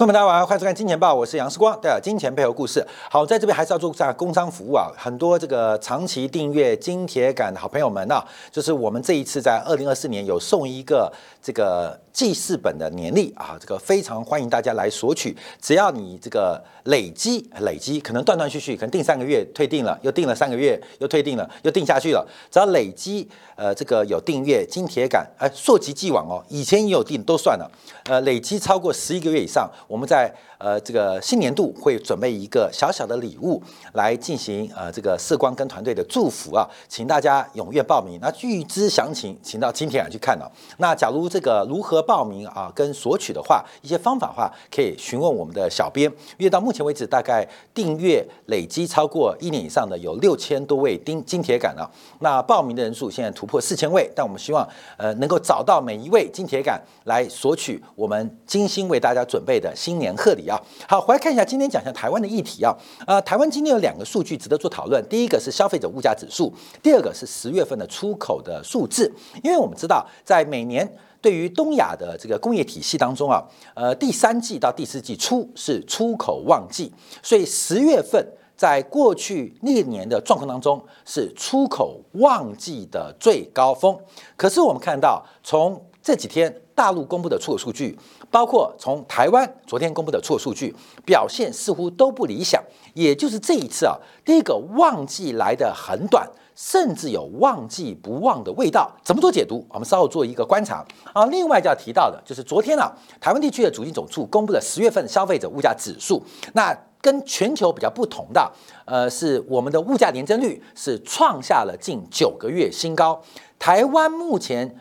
朋友们大家晚上好，欢迎收看《金钱报》，我是杨世光，带来金钱背后故事。好，在这边还是要做一下工商服务啊，很多这个长期订阅金铁杆的好朋友们啊，就是我们这一次在二零二四年有送一个这个记事本的年历啊，这个非常欢迎大家来索取，只要你这个累积累积，可能断断续续，可能定三个月退订了，又定了三个月，又退订了，又定下去了，只要累积呃这个有订阅金铁杆，哎，溯及既往哦，以前也有订都算了，呃，累积超过十一个月以上。我们在呃这个新年度会准备一个小小的礼物来进行呃这个社光跟团队的祝福啊，请大家踊跃报名。那预知详情，请到金铁杆去看了。那假如这个如何报名啊，跟索取的话，一些方法的话，可以询问我们的小编。因为到目前为止，大概订阅累积超过一年以上的有六千多位金金铁杆了。那报名的人数现在突破四千位，但我们希望呃能够找到每一位金铁杆来索取我们精心为大家准备的。新年贺礼啊！好，回来看一下今天讲一下台湾的议题啊。呃，台湾今天有两个数据值得做讨论。第一个是消费者物价指数，第二个是十月份的出口的数字。因为我们知道，在每年对于东亚的这个工业体系当中啊，呃，第三季到第四季初是出口旺季，所以十月份在过去历年的状况当中是出口旺季的最高峰。可是我们看到，从这几天大陆公布的出口数据。包括从台湾昨天公布的出口数据表现似乎都不理想，也就是这一次啊，第一个旺季来的很短，甚至有旺季不旺的味道。怎么做解读？我们稍后做一个观察啊。另外就要提到的就是昨天啊，台湾地区的主计总处公布了十月份消费者物价指数，那跟全球比较不同的，呃，是我们的物价年增率是创下了近九个月新高。台湾目前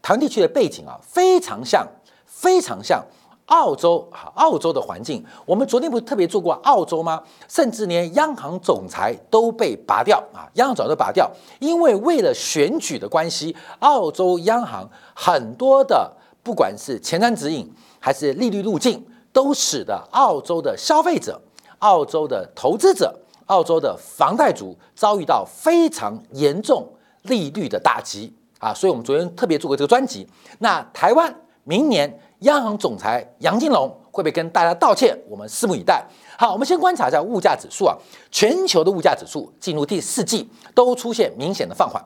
台湾地区的背景啊，非常像。非常像澳洲啊，澳洲的环境。我们昨天不是特别做过澳洲吗？甚至连央行总裁都被拔掉啊，央行总裁都拔掉，因为为了选举的关系，澳洲央行很多的不管是前瞻指引还是利率路径，都使得澳洲的消费者、澳洲的投资者、澳洲的房贷族遭遇到非常严重利率的打击啊。所以我们昨天特别做过这个专辑。那台湾明年。央行总裁杨金龙会不会跟大家道歉？我们拭目以待。好，我们先观察一下物价指数啊，全球的物价指数进入第四季都出现明显的放缓。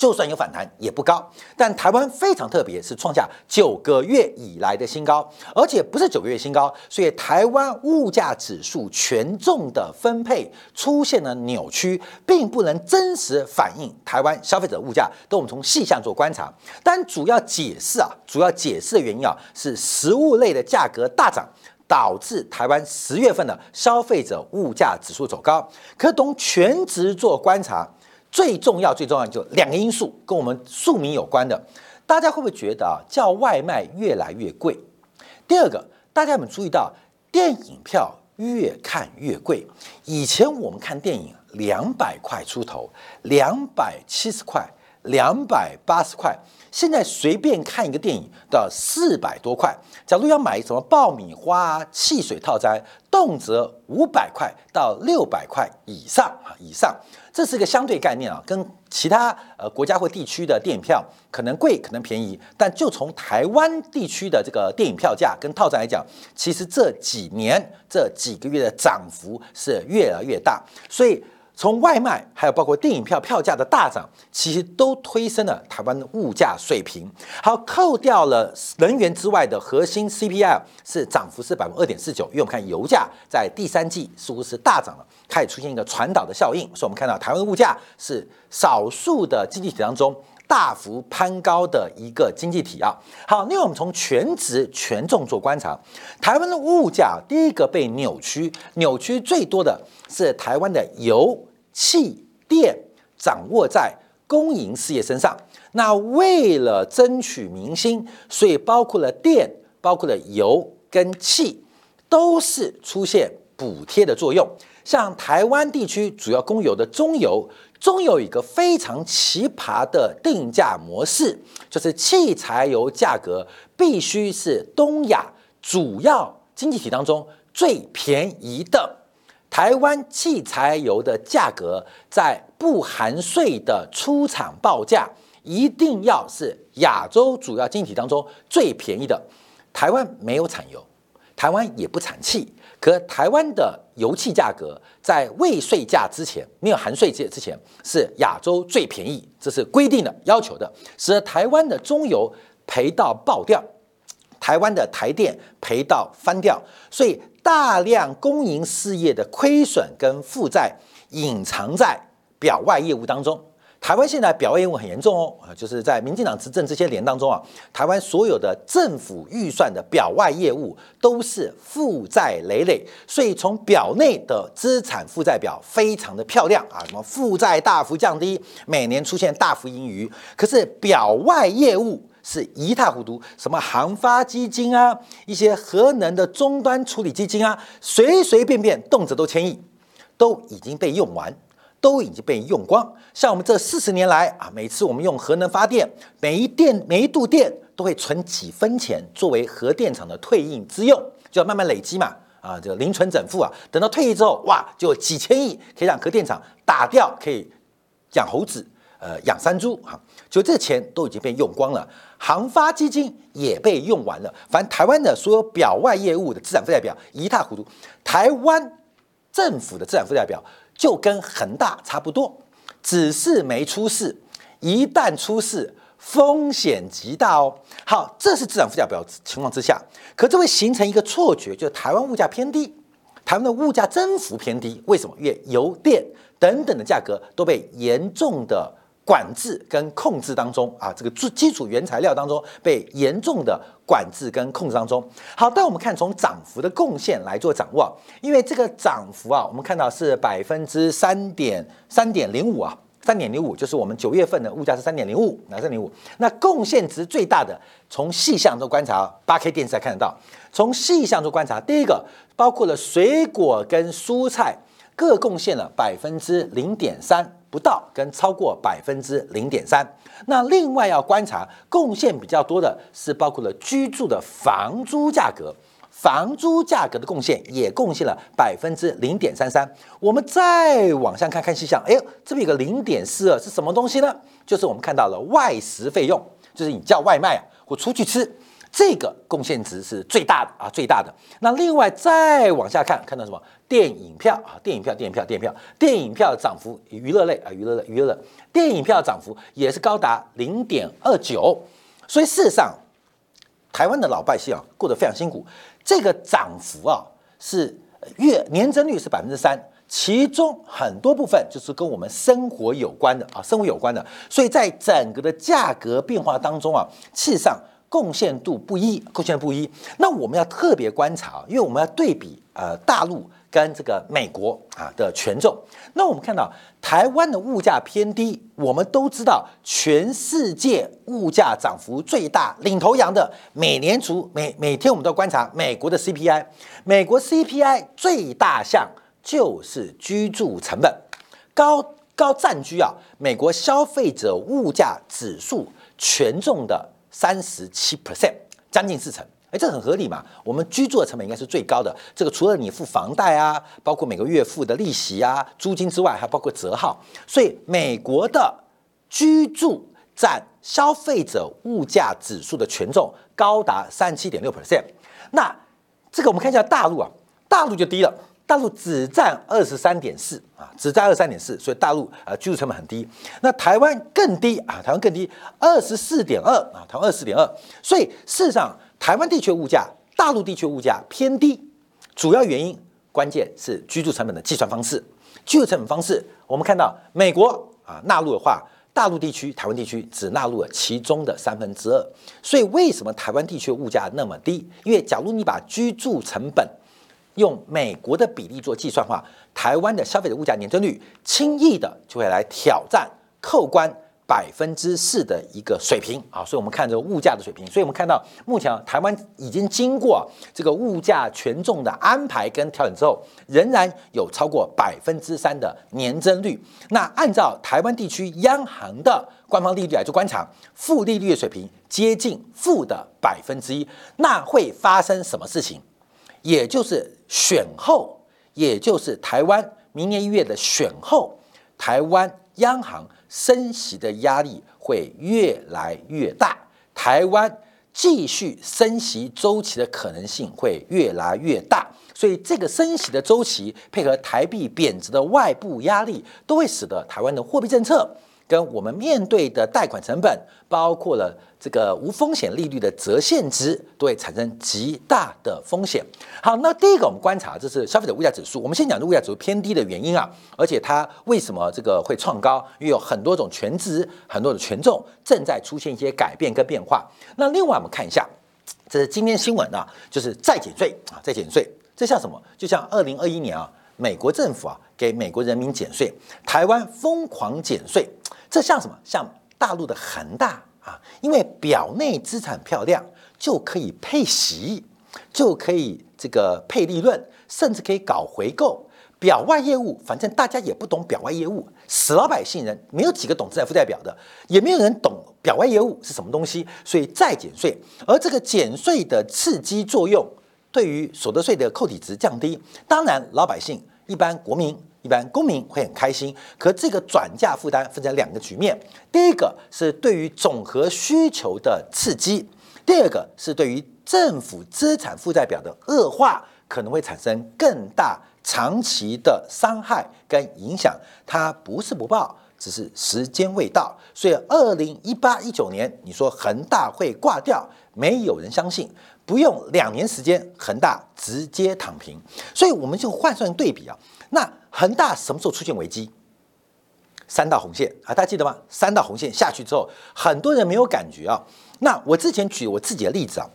就算有反弹也不高，但台湾非常特别，是创下九个月以来的新高，而且不是九个月新高，所以台湾物价指数权重的分配出现了扭曲，并不能真实反映台湾消费者物价。都我们从细项做观察，但主要解释啊，主要解释的原因啊，是食物类的价格大涨，导致台湾十月份的消费者物价指数走高。可从全值做观察。最重要、最重要就两个因素跟我们庶民有关的，大家会不会觉得啊，叫外卖越来越贵？第二个，大家有没有注意到电影票越看越贵？以前我们看电影两百块出头，两百七十块、两百八十块，现在随便看一个电影都要四百多块。假如要买什么爆米花、汽水套餐，动辄五百块到六百块以上啊以上。这是一个相对概念啊，跟其他呃国家或地区的电影票可能贵，可能便宜，但就从台湾地区的这个电影票价跟套餐来讲，其实这几年这几个月的涨幅是越来越大，所以。从外卖，还有包括电影票票价的大涨，其实都推升了台湾的物价水平。好，扣掉了能源之外的核心 CPI 是涨幅是百分之二点四九，因为我们看油价在第三季似乎是大涨了，开始出现一个传导的效应，所以我们看到台湾物价是少数的经济体当中大幅攀高的一个经济体啊。好，那我们从全值权重做观察，台湾的物价第一个被扭曲，扭曲最多的是台湾的油。气电掌握在公营事业身上，那为了争取民心，所以包括了电、包括了油跟气，都是出现补贴的作用。像台湾地区主要供油的中油，中油有一个非常奇葩的定价模式，就是汽柴油价格必须是东亚主要经济体当中最便宜的。台湾汽柴油的价格在不含税的出厂报价，一定要是亚洲主要经济体当中最便宜的。台湾没有产油，台湾也不产气，可台湾的油气价格在未税价之前，没有含税之之前是亚洲最便宜，这是规定的要求的，使得台湾的中油赔到爆掉，台湾的台电赔到翻掉，所以大量公营事业的亏损跟负债隐藏在表外业务当中。台湾现在表外业务很严重哦，就是在民进党执政这些年当中啊，台湾所有的政府预算的表外业务都是负债累累，所以从表内的资产负债表非常的漂亮啊，什么负债大幅降低，每年出现大幅盈余，可是表外业务是一塌糊涂，什么航发基金啊，一些核能的终端处理基金啊，随随便便动辄都千亿，都已经被用完。都已经被用光。像我们这四十年来啊，每次我们用核能发电，每一电每一度电都会存几分钱作为核电厂的退役之用，就要慢慢累积嘛。啊，就零存整付啊。等到退役之后，哇，就几千亿可以让核电厂打掉，可以养猴子，呃，养山猪哈。就这钱都已经被用光了，航发基金也被用完了。反正台湾的所有表外业务的资产负债表一塌糊涂。台湾政府的资产负债表。就跟恒大差不多，只是没出事。一旦出事，风险极大哦。好，这是资产负债表情况之下，可这会形成一个错觉，就是台湾物价偏低，台湾的物价增幅偏低。为什么？因为油电等等的价格都被严重的。管制跟控制当中啊，这个基基础原材料当中被严重的管制跟控制当中。好，但我们看从涨幅的贡献来做掌握，因为这个涨幅啊，我们看到是百分之三点三点零五啊，三点零五就是我们九月份的物价是三点零五，哪三点零五？那贡献值最大的，从细项做观察，八 K 电视才看得到。从细项做观察，第一个包括了水果跟蔬菜各贡献了百分之零点三。不到跟超过百分之零点三，那另外要观察贡献比较多的是包括了居住的房租价格，房租价格的贡献也贡献了百分之零点三三。我们再往下看看细项，哎，这边有个零点四二是什么东西呢？就是我们看到了外食费用，就是你叫外卖啊或出去吃。这个贡献值是最大的啊，最大的。那另外再往下看，看到什么？电影票啊，电影票，电影票，电影票，电影票的涨幅，娱乐类啊，娱乐类，娱乐类，电影票涨幅也是高达零点二九。所以事实上，台湾的老百姓啊，过得非常辛苦。这个涨幅啊，是月年增率是百分之三，其中很多部分就是跟我们生活有关的啊，生活有关的。所以在整个的价格变化当中啊，事实上。贡献度不一，贡献不一。那我们要特别观察，因为我们要对比呃大陆跟这个美国啊的权重。那我们看到台湾的物价偏低，我们都知道全世界物价涨幅最大、领头羊的美联储每每天我们都观察美国的 CPI，美国 CPI 最大项就是居住成本高高占据啊美国消费者物价指数权重的。三十七 percent，将近四成，哎，这很合理嘛？我们居住的成本应该是最高的。这个除了你付房贷啊，包括每个月付的利息啊、租金之外，还包括折号。所以美国的居住占消费者物价指数的权重高达三十七点六 percent。那这个我们看一下大陆啊，大陆就低了。大陆只占二十三点四啊，只占二三点四，所以大陆啊居住成本很低。那台湾更低啊，台湾更低，二十四点二啊，台湾二十四点二。所以事实上，台湾地区物价，大陆地区物价偏低，主要原因关键是居住成本的计算方式。居住成本方式，我们看到美国啊纳入的话，大陆地区、台湾地区只纳入了其中的三分之二。所以为什么台湾地区物价那么低？因为假如你把居住成本用美国的比例做计算的话，台湾的消费者物价年增率轻易的就会来挑战扣关百分之四的一个水平啊！所以我们看这个物价的水平，所以我们看到目前台湾已经经过这个物价权重的安排跟调整之后，仍然有超过百分之三的年增率。那按照台湾地区央行的官方利率来做观察，负利率的水平接近负的百分之一，那会发生什么事情？也就是选后，也就是台湾明年一月的选后，台湾央行升息的压力会越来越大，台湾继续升息周期的可能性会越来越大，所以这个升息的周期配合台币贬值的外部压力，都会使得台湾的货币政策跟我们面对的贷款成本，包括了。这个无风险利率的折现值都会产生极大的风险。好，那第一个我们观察，这是消费者物价指数。我们先讲这物价指数偏低的原因啊，而且它为什么这个会创高？因为有很多种权值、很多的权重正在出现一些改变跟变化。那另外我们看一下，这是今天新闻啊，就是再减税啊，再减税，这像什么？就像二零二一年啊，美国政府啊给美国人民减税，台湾疯狂减税，这像什么？像大陆的恒大。啊，因为表内资产漂亮，就可以配息，就可以这个配利润，甚至可以搞回购。表外业务，反正大家也不懂表外业务，死老百姓人没有几个懂资产负债表的，也没有人懂表外业务是什么东西，所以再减税。而这个减税的刺激作用，对于所得税的扣抵值降低，当然老百姓一般国民。一般公民会很开心，可这个转嫁负担分成两个局面：第一个是对于总和需求的刺激，第二个是对于政府资产负债表的恶化，可能会产生更大长期的伤害跟影响。它不是不报，只是时间未到。所以，二零一八一九年，你说恒大会挂掉，没有人相信。不用两年时间，恒大直接躺平。所以，我们就换算对比啊，那。恒大什么时候出现危机？三道红线啊，大家记得吗？三道红线下去之后，很多人没有感觉啊。那我之前举我自己的例子啊，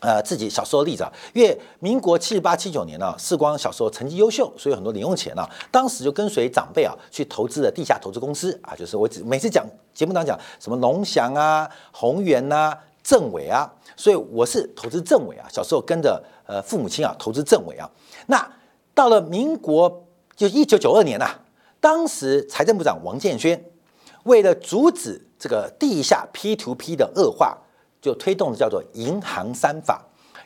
呃，自己小时候的例子啊，因为民国七十八、七九年呢，世光小时候成绩优秀，所以很多零用钱呢，当时就跟随长辈啊去投资了地下投资公司啊，就是我每次讲节目当中讲什么龙翔啊、宏源呐、政委啊，所以我是投资政委啊，小时候跟着呃父母亲啊投资政委啊。那到了民国。就一九九二年呐，当时财政部长王建轩为了阻止这个地下 P to P 的恶化，就推动了叫做银行三法。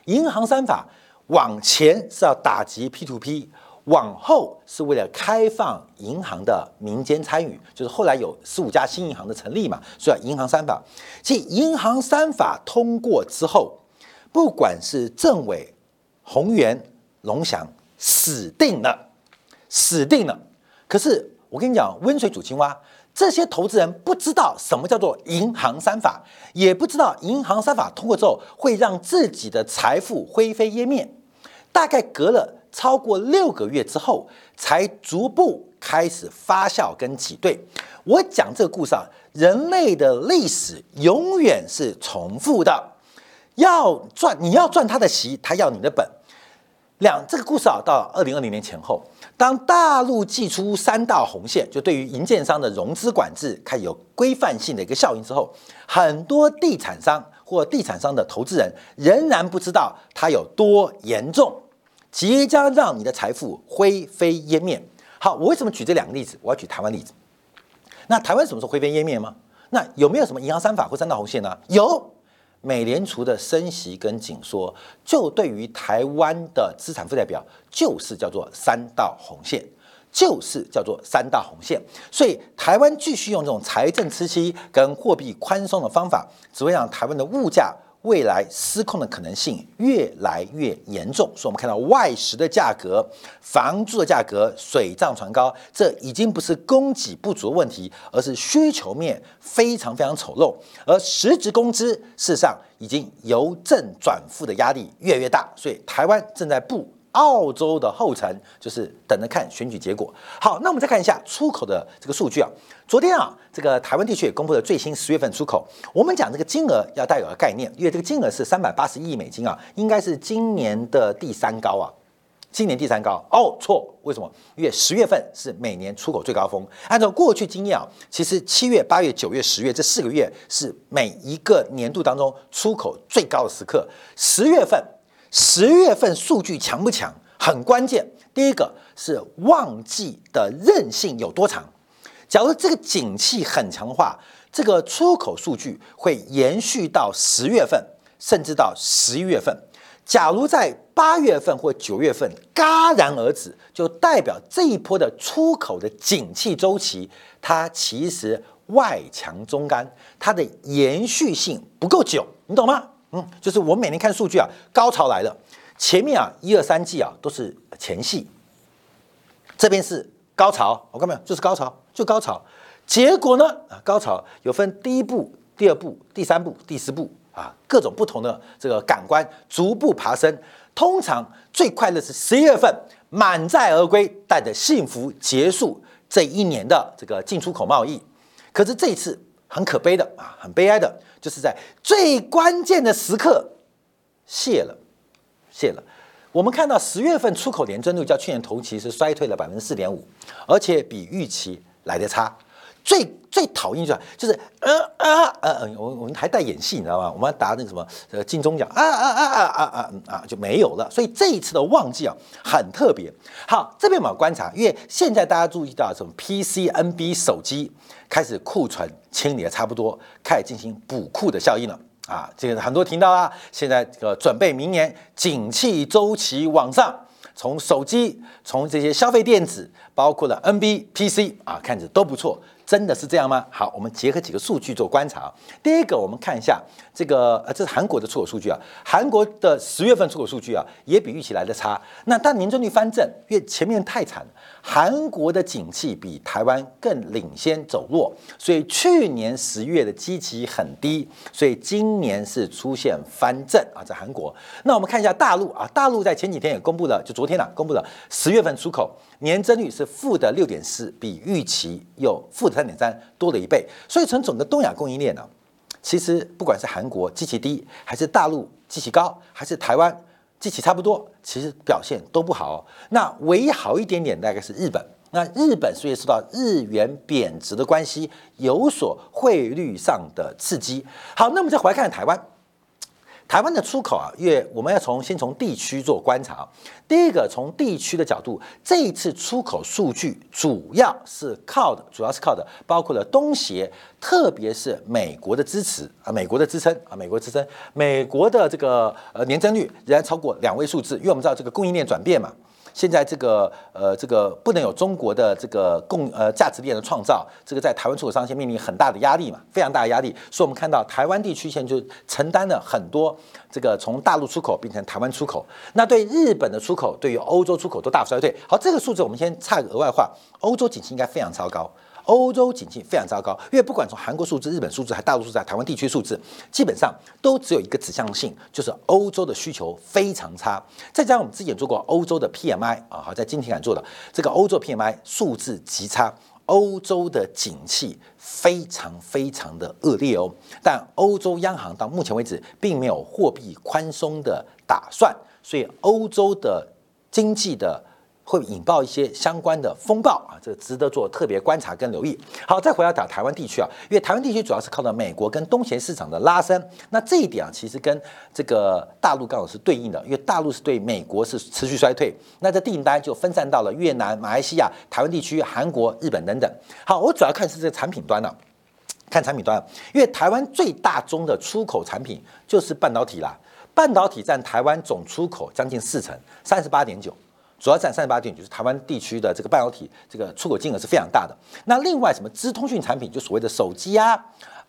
银行三法往前是要打击 P to P，往后是为了开放银行的民间参与，就是后来有十五家新银行的成立嘛，所以银行三法。即银行三法通过之后，不管是政委、宏源、龙翔，死定了。死定了！可是我跟你讲，温水煮青蛙，这些投资人不知道什么叫做银行三法，也不知道银行三法通过之后会让自己的财富灰飞烟灭。大概隔了超过六个月之后，才逐步开始发酵跟挤兑。我讲这个故事啊，人类的历史永远是重复的，要赚你要赚他的席，他要你的本。两这个故事啊，到二零二零年前后。当大陆祭出三道红线，就对于银建商的融资管制开始有规范性的一个效应之后，很多地产商或地产商的投资人仍然不知道它有多严重，即将让你的财富灰飞烟灭。好，我为什么举这两个例子？我要举台湾例子。那台湾什么时候灰飞烟灭吗？那有没有什么银行三法或三道红线呢？有。美联储的升息跟紧缩，就对于台湾的资产负债表，就是叫做三道红线，就是叫做三道红线。所以台湾继续用这种财政刺激跟货币宽松的方法，只会让台湾的物价。未来失控的可能性越来越严重，所以我们看到外食的价格、房租的价格水涨船高，这已经不是供给不足的问题，而是需求面非常非常丑陋，而实质工资事实上已经由正转负的压力越来越大，所以台湾正在步。澳洲的后尘就是等着看选举结果。好，那我们再看一下出口的这个数据啊。昨天啊，这个台湾地区也公布了最新十月份出口。我们讲这个金额要带有个概念，因为这个金额是三百八十亿美金啊，应该是今年的第三高啊。今年第三高哦，错，为什么？因为十月份是每年出口最高峰。按照过去经验啊，其实七月、八月、九月、十月这四个月是每一个年度当中出口最高的时刻。十月份。十月份数据强不强？很关键。第一个是旺季的韧性有多长？假如这个景气很强的话，这个出口数据会延续到十月份，甚至到十一月份。假如在八月份或九月份戛然而止，就代表这一波的出口的景气周期，它其实外强中干，它的延续性不够久，你懂吗？嗯，就是我们每年看数据啊，高潮来了，前面啊一二三季啊都是前戏，这边是高潮，我看没有，就是高潮，就高潮。结果呢啊，高潮有分第一步、第二步、第三步、第四步啊，各种不同的这个感官逐步爬升。通常最快乐是十一月份满载而归，带着幸福结束这一年的这个进出口贸易。可是这一次很可悲的啊，很悲哀的，就是在最关键的时刻谢了，谢了。我们看到十月份出口年增率较去年同期是衰退了百分之四点五，而且比预期来的差。最最讨厌就是就是呃啊呃我我们还带演戏你知道吗？我们要答那个什么呃金钟奖啊啊啊啊啊啊啊就没有了。所以这一次的旺季啊很特别。好，这边我们要观察，因为现在大家注意到什么 PC、NB 手机开始库存清理的差不多，开始进行补库的效应了啊。这个很多听到啊，现在这个准备明年景气周期往上，从手机从这些消费电子，包括了 NB、PC 啊，看着都不错。真的是这样吗？好，我们结合几个数据做观察。第一个，我们看一下这个，呃，这是韩国的出口数据啊。韩国的十月份出口数据啊，也比预期来的差。那但年增率翻正，因为前面太惨了。韩国的景气比台湾更领先走弱，所以去年十月的基期很低，所以今年是出现翻正啊，在韩国。那我们看一下大陆啊，大陆在前几天也公布了，就昨天呢，公布了十月份出口年增率是负的六点四，比预期又负的三点三多了一倍。所以从整个东亚供应链呢，其实不管是韩国基期低，还是大陆基期高，还是台湾。机器差不多，其实表现都不好。那唯一好一点点，大概是日本。那日本所以受到日元贬值的关系，有所汇率上的刺激。好，那我们再回来看台湾。台湾的出口啊，因为我们要从先从地区做观察。第一个，从地区的角度，这一次出口数据主要是靠的，主要是靠的，包括了东协，特别是美国的支持啊，美国的支撑啊，美国支撑，美国的这个呃年增率仍然超过两位数字，因为我们知道这个供应链转变嘛。现在这个呃，这个不能有中国的这个供呃价值链的创造，这个在台湾出口商先面临很大的压力嘛，非常大的压力。所以我们看到台湾地区现在就承担了很多这个从大陆出口变成台湾出口，那对日本的出口，对于欧洲出口都大幅衰退。好，这个数字我们先差个额外话，欧洲景气应该非常糟糕。欧洲景气非常糟糕，因为不管从韩国数字、日本数字，还大陆数字、台湾地区数字，基本上都只有一个指向性，就是欧洲的需求非常差。再加上我们之前做过欧洲的 PMI 啊，好在今天敢做的这个欧洲 PMI 数字极差，欧洲的景气非常非常的恶劣哦。但欧洲央行到目前为止并没有货币宽松的打算，所以欧洲的经济的。会引爆一些相关的风暴啊，这个值得做特别观察跟留意。好，再回来讲台湾地区啊，因为台湾地区主要是靠的美国跟东协市场的拉升，那这一点啊，其实跟这个大陆刚好是对应的，因为大陆是对美国是持续衰退，那这订单就分散到了越南、马来西亚、台湾地区、韩国、日本等等。好，我主要看是这个产品端呢，看产品端，因为台湾最大宗的出口产品就是半导体啦，半导体占台湾总出口将近四成，三十八点九。主要占三十八点，就是台湾地区的这个半导体这个出口金额是非常大的。那另外什么资通讯产品，就所谓的手机啊、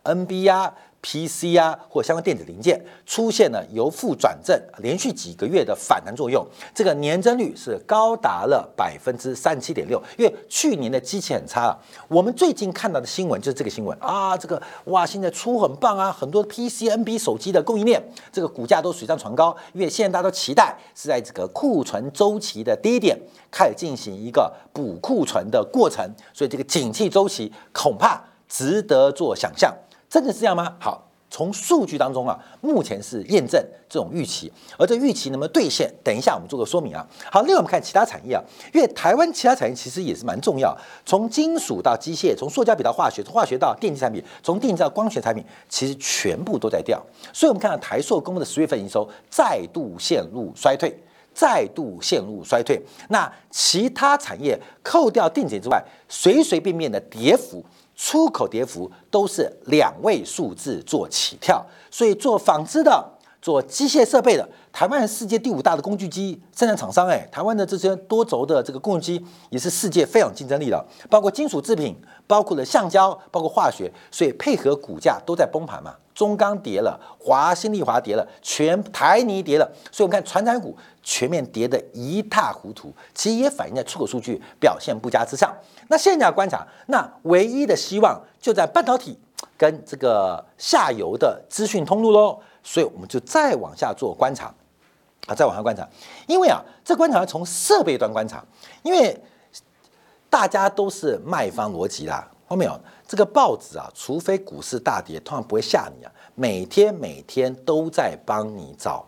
NB 啊。PC 啊，或相关电子零件出现了由负转正，连续几个月的反弹作用，这个年增率是高达了百分之三十七点六。因为去年的机器很差，我们最近看到的新闻就是这个新闻啊，这个哇，现在出很棒啊，很多 PC、NB 手机的供应链，这个股价都水涨船高。因为现在大家都期待是在这个库存周期的低点开始进行一个补库存的过程，所以这个景气周期恐怕值得做想象。真的是这样吗？好，从数据当中啊，目前是验证这种预期，而这预期能不能兑现？等一下我们做个说明啊。好，另外我们看其他产业啊，因为台湾其他产业其实也是蛮重要，从金属到机械，从塑胶比到化学，从化学到电气产品，从电子到光学产品，其实全部都在掉。所以，我们看到台塑公布的十月份营收再度陷入衰退，再度陷入衰退。那其他产业扣掉电子之外，随随便便的跌幅。出口跌幅都是两位数字做起跳，所以做纺织的、做机械设备的，台湾世界第五大的工具机生产厂商，哎，台湾的这些多轴的这个工具机也是世界非常竞争力的，包括金属制品，包括了橡胶，包括化学，所以配合股价都在崩盘嘛。中钢跌了，华新丽华跌了，全台泥跌了，所以我们看传产股全面跌得一塌糊涂，其实也反映在出口数据表现不佳之上。那现在观察，那唯一的希望就在半导体跟这个下游的资讯通路喽。所以我们就再往下做观察，啊，再往下观察，因为啊，这观察要从设备端观察，因为大家都是卖方逻辑啦，后面有这个报纸啊，除非股市大跌，通常不会吓你啊，每天每天都在帮你找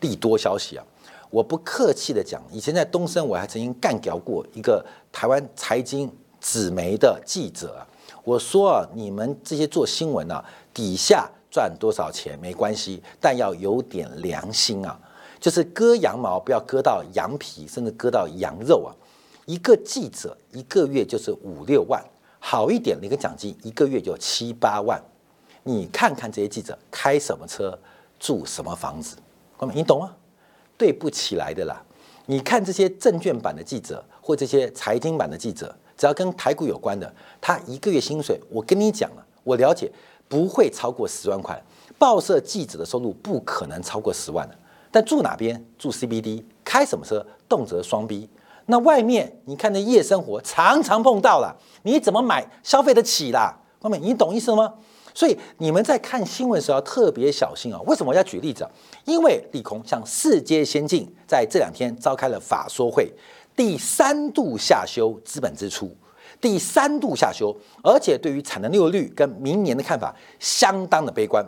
利多消息啊。我不客气的讲，以前在东森我还曾经干掉过一个台湾财经纸媒的记者啊，我说啊，你们这些做新闻啊，底下。赚多少钱没关系，但要有点良心啊！就是割羊毛不要割到羊皮，甚至割到羊肉啊！一个记者一个月就是五六万，好一点的一个奖金一个月就七八万。你看看这些记者开什么车，住什么房子，哥们，你懂吗？对不起来的啦！你看这些证券版的记者或这些财经版的记者，只要跟台股有关的，他一个月薪水，我跟你讲了，我了解。不会超过十万块，报社记者的收入不可能超过十万的。但住哪边？住 CBD，开什么车？动辄双 B。那外面你看那夜生活，常常碰到了，你怎么买消费得起啦？后面你懂意思吗？所以你们在看新闻的时候要特别小心啊。为什么我要举例子？因为利空，像世界先进在这两天召开了法说会，第三度下修资本支出。第三度下修，而且对于产能利用率跟明年的看法相当的悲观。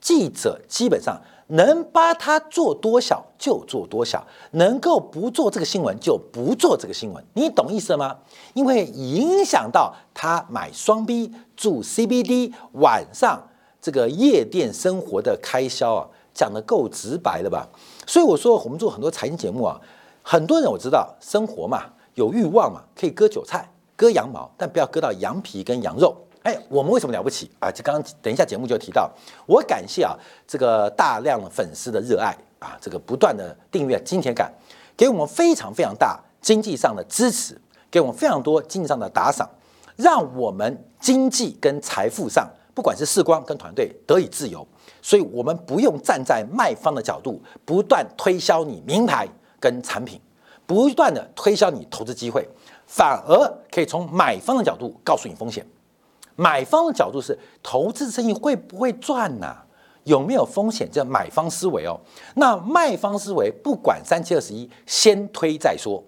记者基本上能把它做多小就做多小，能够不做这个新闻就不做这个新闻，你懂意思吗？因为影响到他买双 B 住 CBD 晚上这个夜店生活的开销啊，讲的够直白了吧？所以我说我们做很多财经节目啊，很多人我知道生活嘛有欲望嘛，可以割韭菜。割羊毛，但不要割到羊皮跟羊肉。哎，我们为什么了不起啊？就刚刚等一下节目就提到，我感谢啊这个大量粉丝的热爱啊，这个不断的订阅金钱感，给我们非常非常大经济上的支持，给我们非常多经济上的打赏，让我们经济跟财富上，不管是视光跟团队得以自由，所以我们不用站在卖方的角度，不断推销你名牌跟产品，不断的推销你投资机会。反而可以从买方的角度告诉你风险，买方的角度是投资生意会不会赚呢？有没有风险？这买方思维哦。那卖方思维不管三七二十一，先推再说，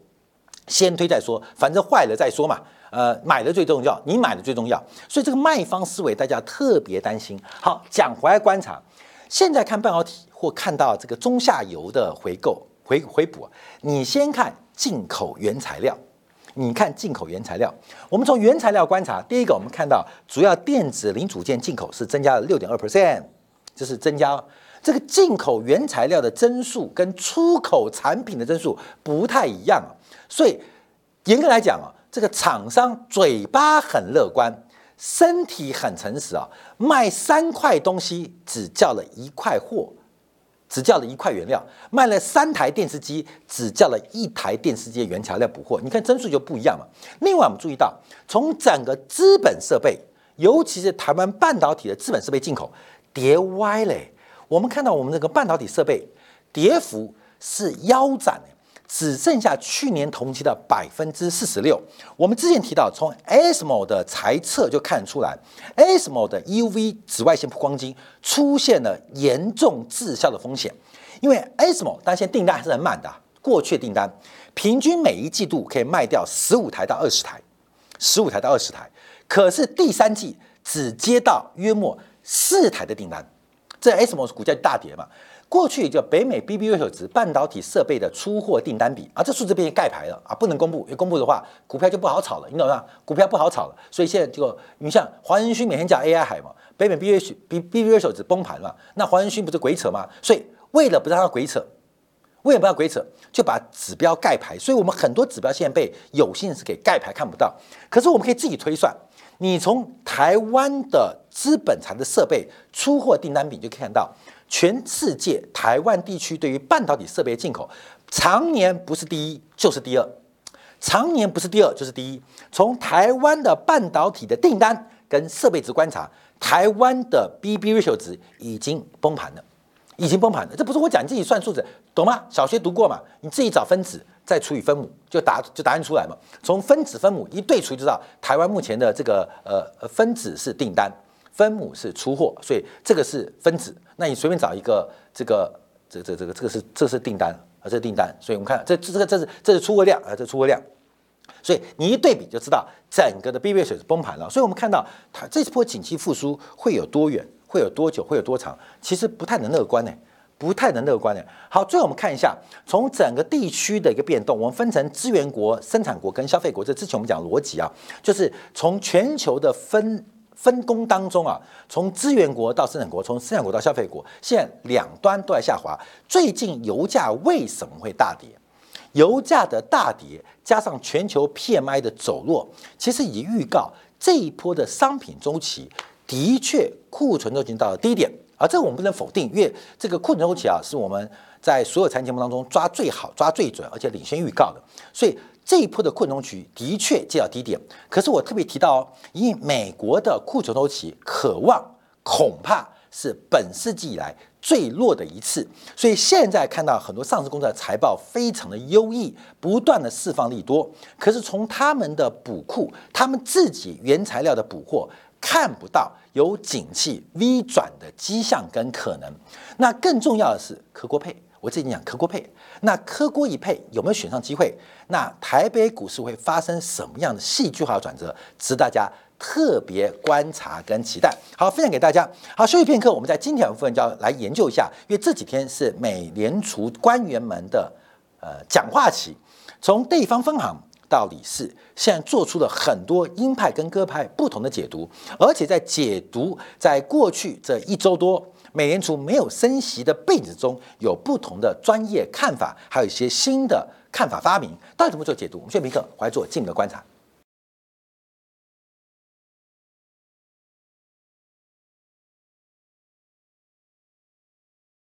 先推再说，反正坏了再说嘛。呃，买的最重要，你买的最重要。所以这个卖方思维大家特别担心。好，讲回来观察，现在看半导体或看到这个中下游的回购回回补，你先看进口原材料。你看进口原材料，我们从原材料观察，第一个我们看到主要电子零组件进口是增加了六点二 percent，这是增加。这个进口原材料的增速跟出口产品的增速不太一样啊，所以严格来讲啊，这个厂商嘴巴很乐观，身体很诚实啊，卖三块东西只叫了一块货。只叫了一块原料，卖了三台电视机，只叫了一台电视机的原材料补货。你看增速就不一样嘛。另外，我们注意到，从整个资本设备，尤其是台湾半导体的资本设备进口跌歪嘞。我们看到我们这个半导体设备跌幅是腰斩。只剩下去年同期的百分之四十六。我们之前提到，从 ASML 的财测就看出来，ASML 的 UV 紫外线曝光机出现了严重滞销的风险。因为 ASML 但现在订单还是很满的，过去订单平均每一季度可以卖掉十五台到二十台，十五台到二十台，可是第三季只接到约莫四台的订单，这 ASML 股价大跌嘛。过去叫北美 BBU 手值半导体设备的出货订单比啊，这数字变成盖牌了啊，不能公布，一公布的话，股票就不好炒了，你懂吗？股票不好炒了，所以现在就你像黄仁勋每天讲 AI 海嘛，北美 BBU B BBU 手值崩盘了，那黄仁勋不是鬼扯吗？所以为了不让它鬼扯，为了不让鬼扯，就把指标盖牌，所以我们很多指标现在被有心人给盖牌看不到，可是我们可以自己推算，你从台湾的资本产的设备出货订单比就可以看到。全世界台湾地区对于半导体设备进口，常年不是第一就是第二，常年不是第二就是第一。从台湾的半导体的订单跟设备值观察，台湾的 BB ratio 值已经崩盘了，已经崩盘了。这不是我讲，你自己算数字，懂吗？小学读过嘛？你自己找分子，再除以分母，就答就答案出来嘛。从分子分母一对除就知道，台湾目前的这个呃分子是订单，分母是出货，所以这个是分子。那你随便找一个这个这这这个这个是这是订单啊，这是订单。所以我们看这这这个这是这是出货量啊，这出货量。所以你一对比就知道整个的 B B 水是崩盘了。所以我们看到它这波景气复苏会有多远，会有多久，会有多长，其实不太能乐观呢，不太能乐观呢。好，最后我们看一下从整个地区的一个变动，我们分成资源国、生产国跟消费国。这之前我们讲逻辑啊，就是从全球的分分工当中啊，从资源国到生产国，从生产国到消费国，现在两端都在下滑。最近油价为什么会大跌？油价的大跌，加上全球 PMI 的走弱，其实已预告这一波的商品周期的确库存都已经到了低点，而这个我们不能否定，因为这个库存周期啊，是我们在所有财经节目当中抓最好、抓最准，而且领先预告的，所以这一波的库存周期的确见到低点。可是我特别提到哦，因为美国的库存周期渴望恐怕是本世纪以来。最弱的一次，所以现在看到很多上市公司的财报非常的优异，不断的释放利多。可是从他们的补库，他们自己原材料的补货，看不到有景气 V 转的迹象跟可能。那更重要的是可国配，我自己讲科锅配，那科锅一配有没有选上机会？那台北股市会发生什么样的戏剧化转折？值大家。特别观察跟期待，好分享给大家。好，休息片刻，我们在今天部分就要来研究一下，因为这几天是美联储官员们的呃讲话期，从地方分行到理事，现在做出了很多鹰派跟鸽派不同的解读，而且在解读在过去这一周多美联储没有升息的背景中，有不同的专业看法，还有一些新的看法发明，到底怎么做解读？我们休息片刻，回来做进一步的观察。